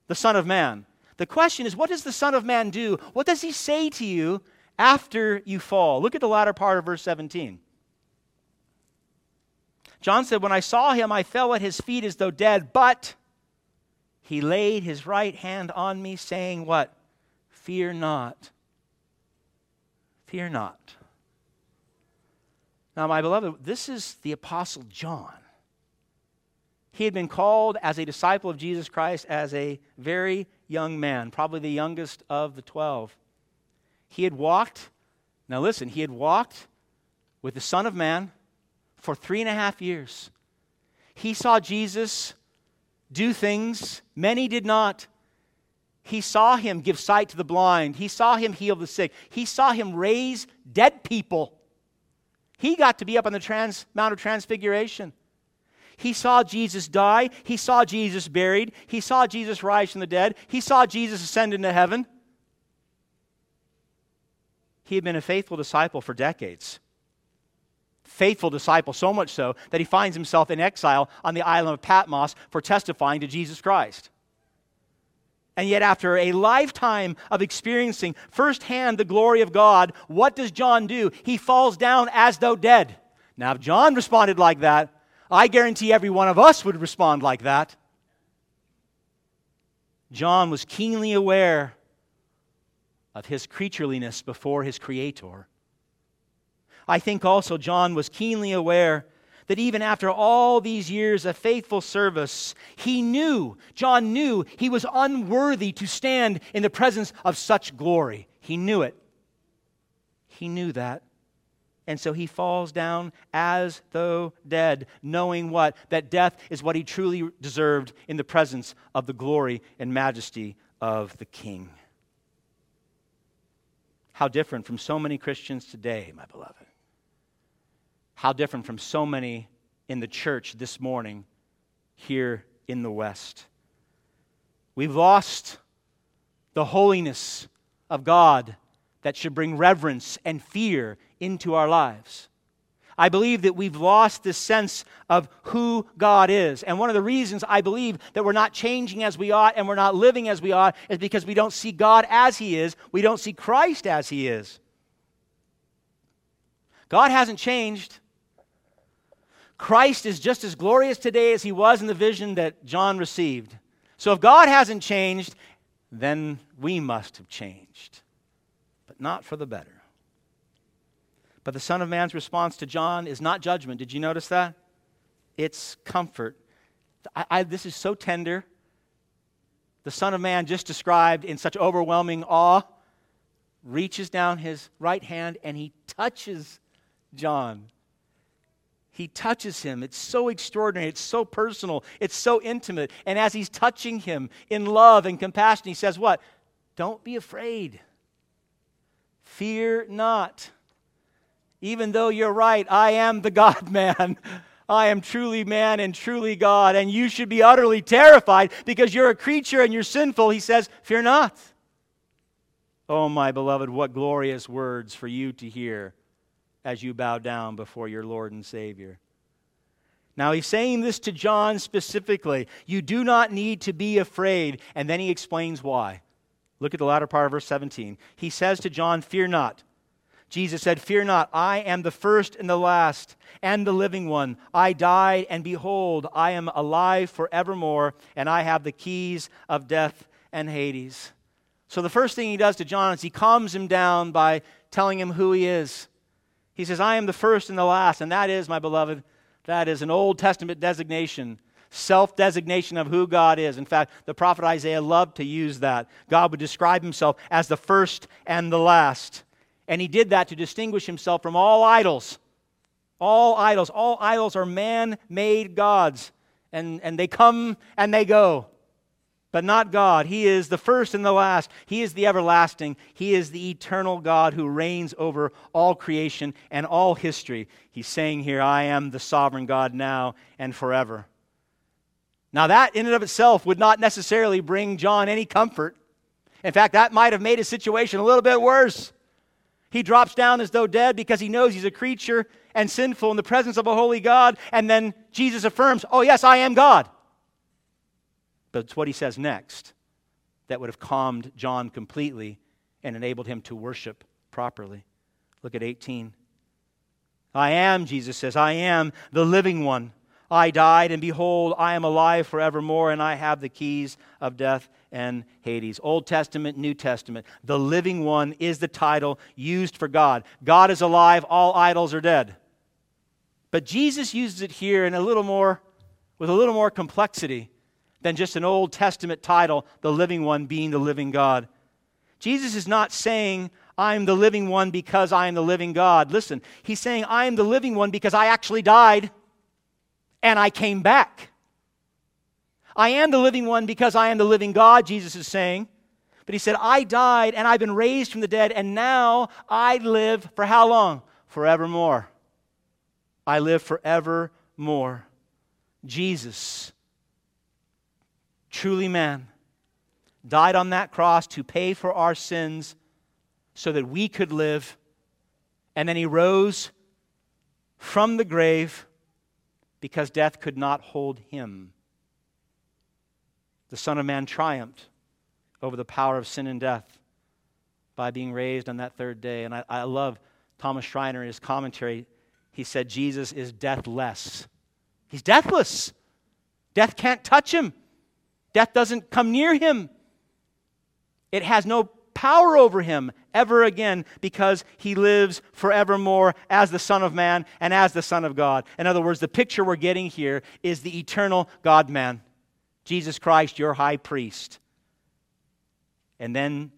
the Son of Man. The question is, what does the Son of Man do? What does he say to you after you fall? Look at the latter part of verse 17. John said, When I saw him, I fell at his feet as though dead, but he laid his right hand on me, saying, What? Fear not. Fear not. Now, my beloved, this is the Apostle John. He had been called as a disciple of Jesus Christ as a very young man, probably the youngest of the 12. He had walked, now listen, he had walked with the Son of Man for three and a half years. He saw Jesus do things many did not. He saw him give sight to the blind. He saw him heal the sick. He saw him raise dead people. He got to be up on the trans, Mount of Transfiguration. He saw Jesus die. He saw Jesus buried. He saw Jesus rise from the dead. He saw Jesus ascend into heaven. He had been a faithful disciple for decades faithful disciple, so much so that he finds himself in exile on the island of Patmos for testifying to Jesus Christ. And yet, after a lifetime of experiencing firsthand the glory of God, what does John do? He falls down as though dead. Now, if John responded like that, I guarantee every one of us would respond like that. John was keenly aware of his creatureliness before his Creator. I think also John was keenly aware that even after all these years of faithful service, he knew, John knew, he was unworthy to stand in the presence of such glory. He knew it. He knew that. And so he falls down as though dead, knowing what? That death is what he truly deserved in the presence of the glory and majesty of the King. How different from so many Christians today, my beloved. How different from so many in the church this morning here in the West. We've lost the holiness of God that should bring reverence and fear into our lives. I believe that we've lost this sense of who God is. And one of the reasons I believe that we're not changing as we ought and we're not living as we ought is because we don't see God as He is. We don't see Christ as He is. God hasn't changed. Christ is just as glorious today as he was in the vision that John received. So if God hasn't changed, then we must have changed, but not for the better. But the Son of Man's response to John is not judgment. Did you notice that? It's comfort. I, I, this is so tender. The Son of Man, just described in such overwhelming awe, reaches down his right hand and he touches John. He touches him. It's so extraordinary. It's so personal. It's so intimate. And as he's touching him in love and compassion, he says, What? Don't be afraid. Fear not. Even though you're right, I am the God man. I am truly man and truly God, and you should be utterly terrified because you're a creature and you're sinful. He says, Fear not. Oh, my beloved, what glorious words for you to hear as you bow down before your Lord and Savior. Now, he's saying this to John specifically. You do not need to be afraid. And then he explains why. Look at the latter part of verse 17. He says to John, Fear not. Jesus said, Fear not, I am the first and the last and the living one. I died, and behold, I am alive forevermore, and I have the keys of death and Hades. So the first thing he does to John is he calms him down by telling him who he is. He says, I am the first and the last. And that is, my beloved, that is an Old Testament designation, self designation of who God is. In fact, the prophet Isaiah loved to use that. God would describe himself as the first and the last. And he did that to distinguish himself from all idols. All idols. All idols are man made gods. And, and they come and they go but not God. He is the first and the last. He is the everlasting. He is the eternal God who reigns over all creation and all history. He's saying here, I am the sovereign God now and forever. Now, that in and of itself would not necessarily bring John any comfort. In fact, that might have made his situation a little bit worse. He drops down as though dead because he knows he's a creature and sinful in the presence of a holy God. And then Jesus affirms, Oh, yes, I am God. It's what he says next that would have calmed John completely and enabled him to worship properly. Look at 18. I am, Jesus says, I am the living one. I died, and behold, I am alive forevermore, and I have the keys of death and Hades. Old Testament, New Testament. The living one is the title used for God. God is alive, all idols are dead. But Jesus uses it here in a little more, with a little more complexity than just an Old Testament title, the living one being the living God. Jesus is not saying, I'm the living one because I am the living God. Listen, he's saying, I am the living one because I actually died and I came back. I am the living one because I am the living God, Jesus is saying. But he said, I died and I've been raised from the dead, and now I live for how long? Forevermore. I live forevermore. Jesus truly man, died on that cross to pay for our sins so that we could live. And then he rose from the grave because death could not hold him. The Son of Man triumphed over the power of sin and death by being raised on that third day. And I, I love Thomas Schreiner in his commentary. He said, Jesus is deathless. He's deathless. Death can't touch him, death doesn't come near him. It has no power over him ever again because he lives forevermore as the Son of Man and as the Son of God. In other words, the picture we're getting here is the eternal God man, Jesus Christ, your high priest. And then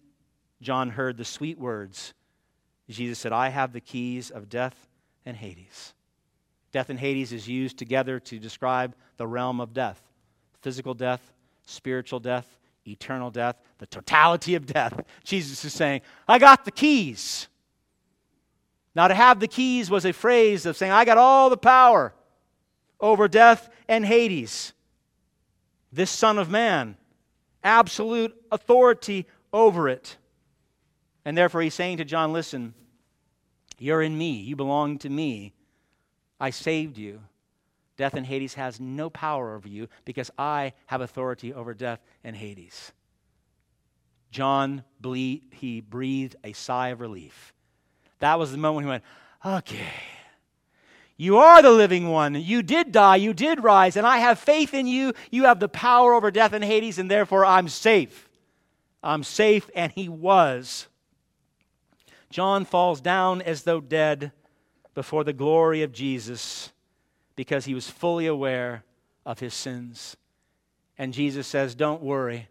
John heard the sweet words. Jesus said, I have the keys of death and Hades. Death and Hades is used together to describe the realm of death physical death, spiritual death, eternal death, the totality of death. Jesus is saying, I got the keys. Now, to have the keys was a phrase of saying, I got all the power over death and Hades. This Son of Man, absolute authority over it. And therefore, he's saying to John, Listen, you're in me. You belong to me. I saved you. Death and Hades has no power over you because I have authority over death and Hades. John, ble- he breathed a sigh of relief. That was the moment he went, okay. You are the living one. You did die. You did rise. And I have faith in you. You have the power over death and Hades, and therefore I'm safe. I'm safe. And he was. John falls down as though dead before the glory of Jesus because he was fully aware of his sins. And Jesus says, Don't worry,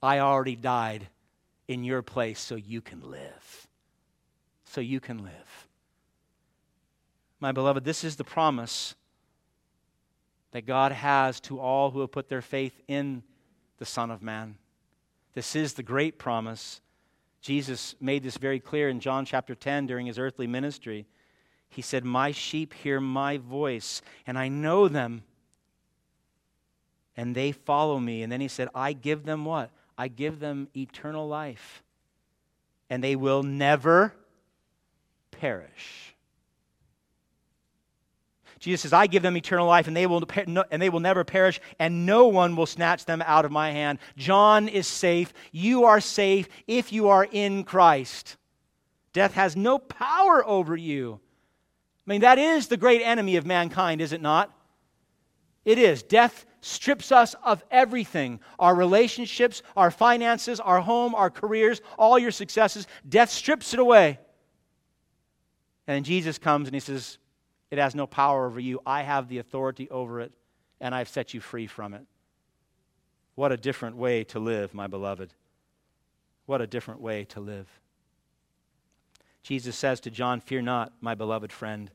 I already died in your place so you can live. So you can live. My beloved, this is the promise that God has to all who have put their faith in the Son of Man. This is the great promise. Jesus made this very clear in John chapter 10 during his earthly ministry. He said, My sheep hear my voice, and I know them, and they follow me. And then he said, I give them what? I give them eternal life, and they will never perish. Jesus says, I give them eternal life, and they, will, and they will never perish, and no one will snatch them out of my hand. John is safe. You are safe if you are in Christ. Death has no power over you. I mean, that is the great enemy of mankind, is it not? It is. Death strips us of everything our relationships, our finances, our home, our careers, all your successes. Death strips it away. And then Jesus comes and he says, It has no power over you. I have the authority over it, and I've set you free from it. What a different way to live, my beloved. What a different way to live. Jesus says to John, Fear not, my beloved friend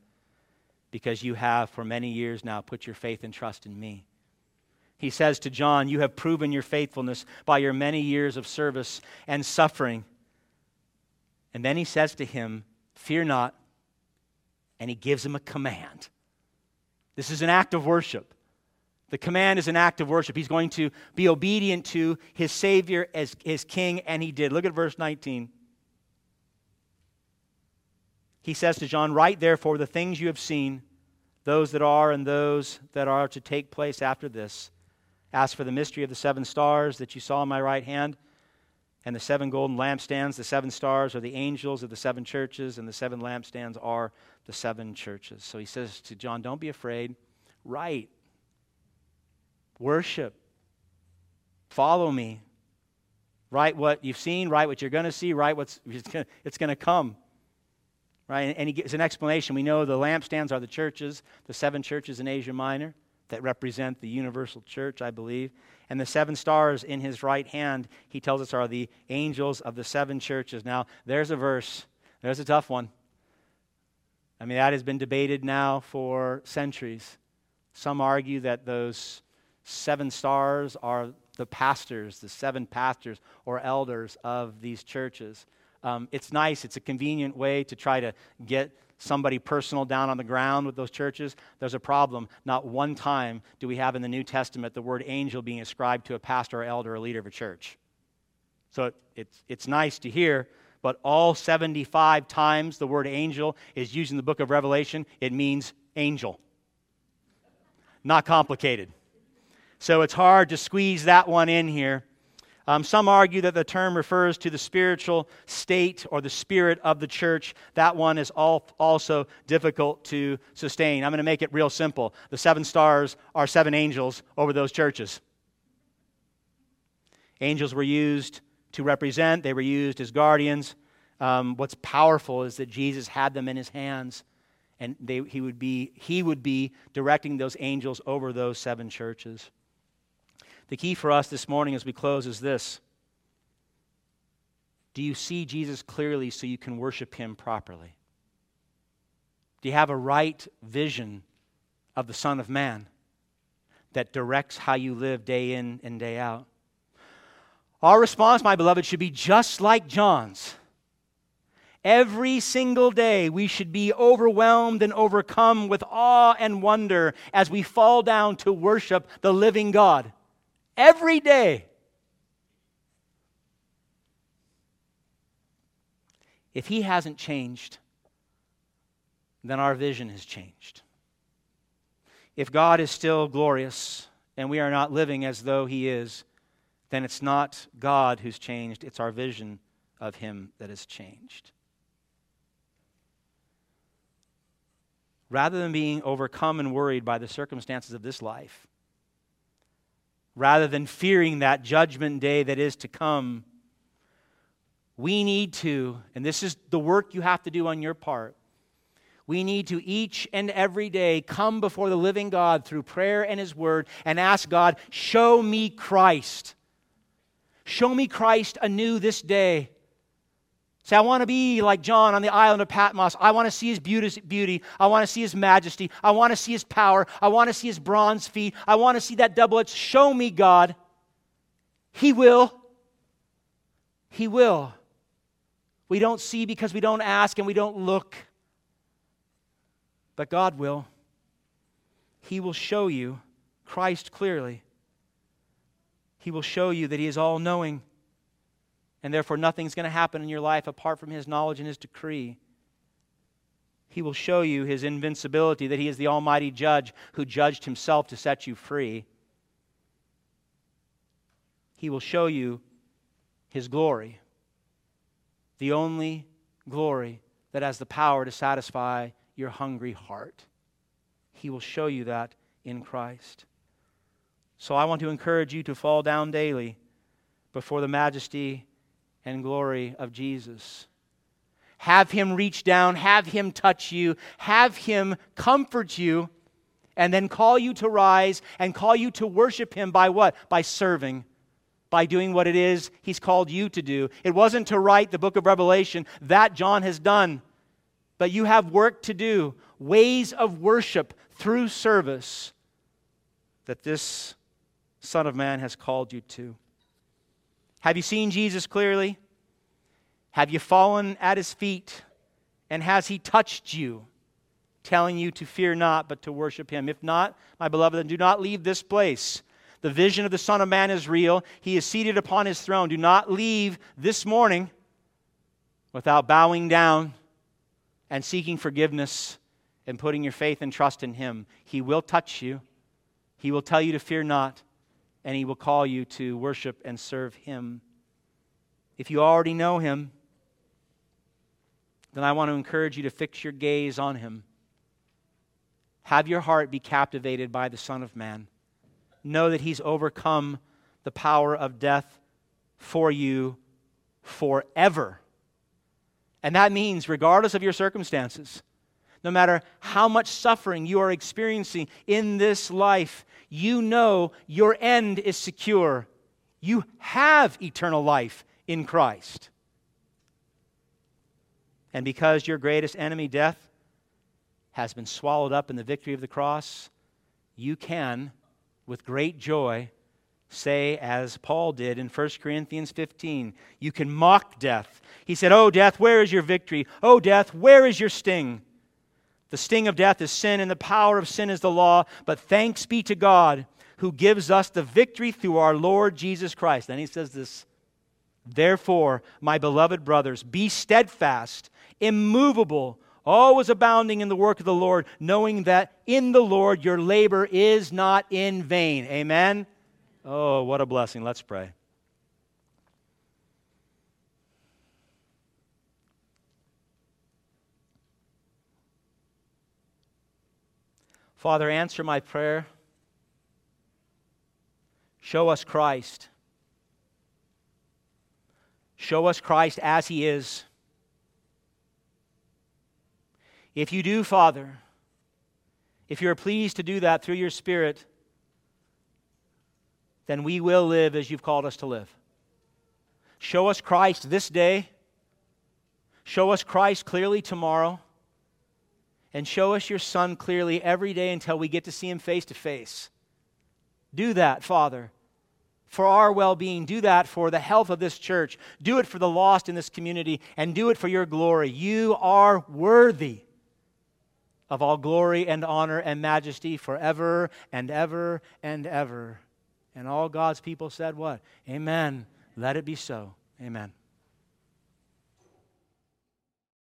because you have for many years now put your faith and trust in me. He says to John, You have proven your faithfulness by your many years of service and suffering. And then he says to him, Fear not. And he gives him a command. This is an act of worship. The command is an act of worship. He's going to be obedient to his Savior as his King, and he did. Look at verse 19 he says to John, Write therefore the things you have seen, those that are and those that are to take place after this. As for the mystery of the seven stars that you saw in my right hand, and the seven golden lampstands, the seven stars are the angels of the seven churches, and the seven lampstands are the seven churches. So he says to John, Don't be afraid. Write. Worship. Follow me. Write what you've seen, write what you're going to see, write what's it's going to come right? And he gives an explanation. We know the lampstands are the churches, the seven churches in Asia Minor that represent the universal church, I believe. And the seven stars in his right hand, he tells us, are the angels of the seven churches. Now, there's a verse. There's a tough one. I mean, that has been debated now for centuries. Some argue that those seven stars are the pastors, the seven pastors or elders of these churches. Um, it's nice, it's a convenient way to try to get somebody personal down on the ground with those churches. There's a problem. Not one time do we have in the New Testament the word angel being ascribed to a pastor or elder or leader of a church. So it, it's, it's nice to hear, but all 75 times the word angel is used in the book of Revelation, it means angel. Not complicated. So it's hard to squeeze that one in here. Um, some argue that the term refers to the spiritual state or the spirit of the church. That one is all, also difficult to sustain. I'm going to make it real simple. The seven stars are seven angels over those churches. Angels were used to represent, they were used as guardians. Um, what's powerful is that Jesus had them in his hands, and they, he, would be, he would be directing those angels over those seven churches. The key for us this morning as we close is this Do you see Jesus clearly so you can worship him properly? Do you have a right vision of the Son of Man that directs how you live day in and day out? Our response, my beloved, should be just like John's. Every single day, we should be overwhelmed and overcome with awe and wonder as we fall down to worship the living God. Every day. If He hasn't changed, then our vision has changed. If God is still glorious and we are not living as though He is, then it's not God who's changed, it's our vision of Him that has changed. Rather than being overcome and worried by the circumstances of this life, rather than fearing that judgment day that is to come, we need to, and this is the work you have to do on your part, we need to each and every day come before the living God through prayer and His Word and ask God, show me Christ. Show me Christ anew this day. Say, I want to be like John on the island of Patmos. I want to see his beauty. I want to see his majesty. I want to see his power. I want to see his bronze feet. I want to see that double. Show me, God. He will. He will. We don't see because we don't ask and we don't look. But God will. He will show you Christ clearly. He will show you that He is all knowing and therefore nothing's going to happen in your life apart from His knowledge and His decree. He will show you His invincibility, that He is the Almighty Judge who judged Himself to set you free. He will show you His glory, the only glory that has the power to satisfy your hungry heart. He will show you that in Christ. So I want to encourage you to fall down daily before the majesty and glory of Jesus. Have Him reach down, have Him touch you, have Him comfort you, and then call you to rise and call you to worship Him by what? By serving. By doing what it is He's called you to do. It wasn't to write the book of Revelation, that John has done. But you have work to do, ways of worship through service that this Son of Man has called you to. Have you seen Jesus clearly? Have you fallen at his feet? And has he touched you, telling you to fear not, but to worship him? If not, my beloved, then do not leave this place. The vision of the Son of Man is real. He is seated upon his throne. Do not leave this morning without bowing down and seeking forgiveness and putting your faith and trust in him. He will touch you, he will tell you to fear not and He will call you to worship and serve Him. If you already know Him, then I want to encourage you to fix your gaze on Him. Have your heart be captivated by the Son of Man. Know that He's overcome the power of death for you forever. And that means, regardless of your circumstances, no matter how much suffering you are experiencing in this life, you know your end is secure. You have eternal life in Christ. And because your greatest enemy, death, has been swallowed up in the victory of the cross, you can, with great joy, say, as Paul did in 1 Corinthians 15, you can mock death. He said, Oh, death, where is your victory? Oh, death, where is your sting? The sting of death is sin, and the power of sin is the law. But thanks be to God who gives us the victory through our Lord Jesus Christ. Then he says this Therefore, my beloved brothers, be steadfast, immovable, always abounding in the work of the Lord, knowing that in the Lord your labor is not in vain. Amen? Oh, what a blessing. Let's pray. Father, answer my prayer. Show us Christ. Show us Christ as he is. If you do, Father, if you're pleased to do that through your Spirit, then we will live as you've called us to live. Show us Christ this day. Show us Christ clearly tomorrow. And show us your Son clearly every day until we get to see him face to face. Do that, Father, for our well being. Do that for the health of this church. Do it for the lost in this community. And do it for your glory. You are worthy of all glory and honor and majesty forever and ever and ever. And all God's people said, What? Amen. Let it be so. Amen.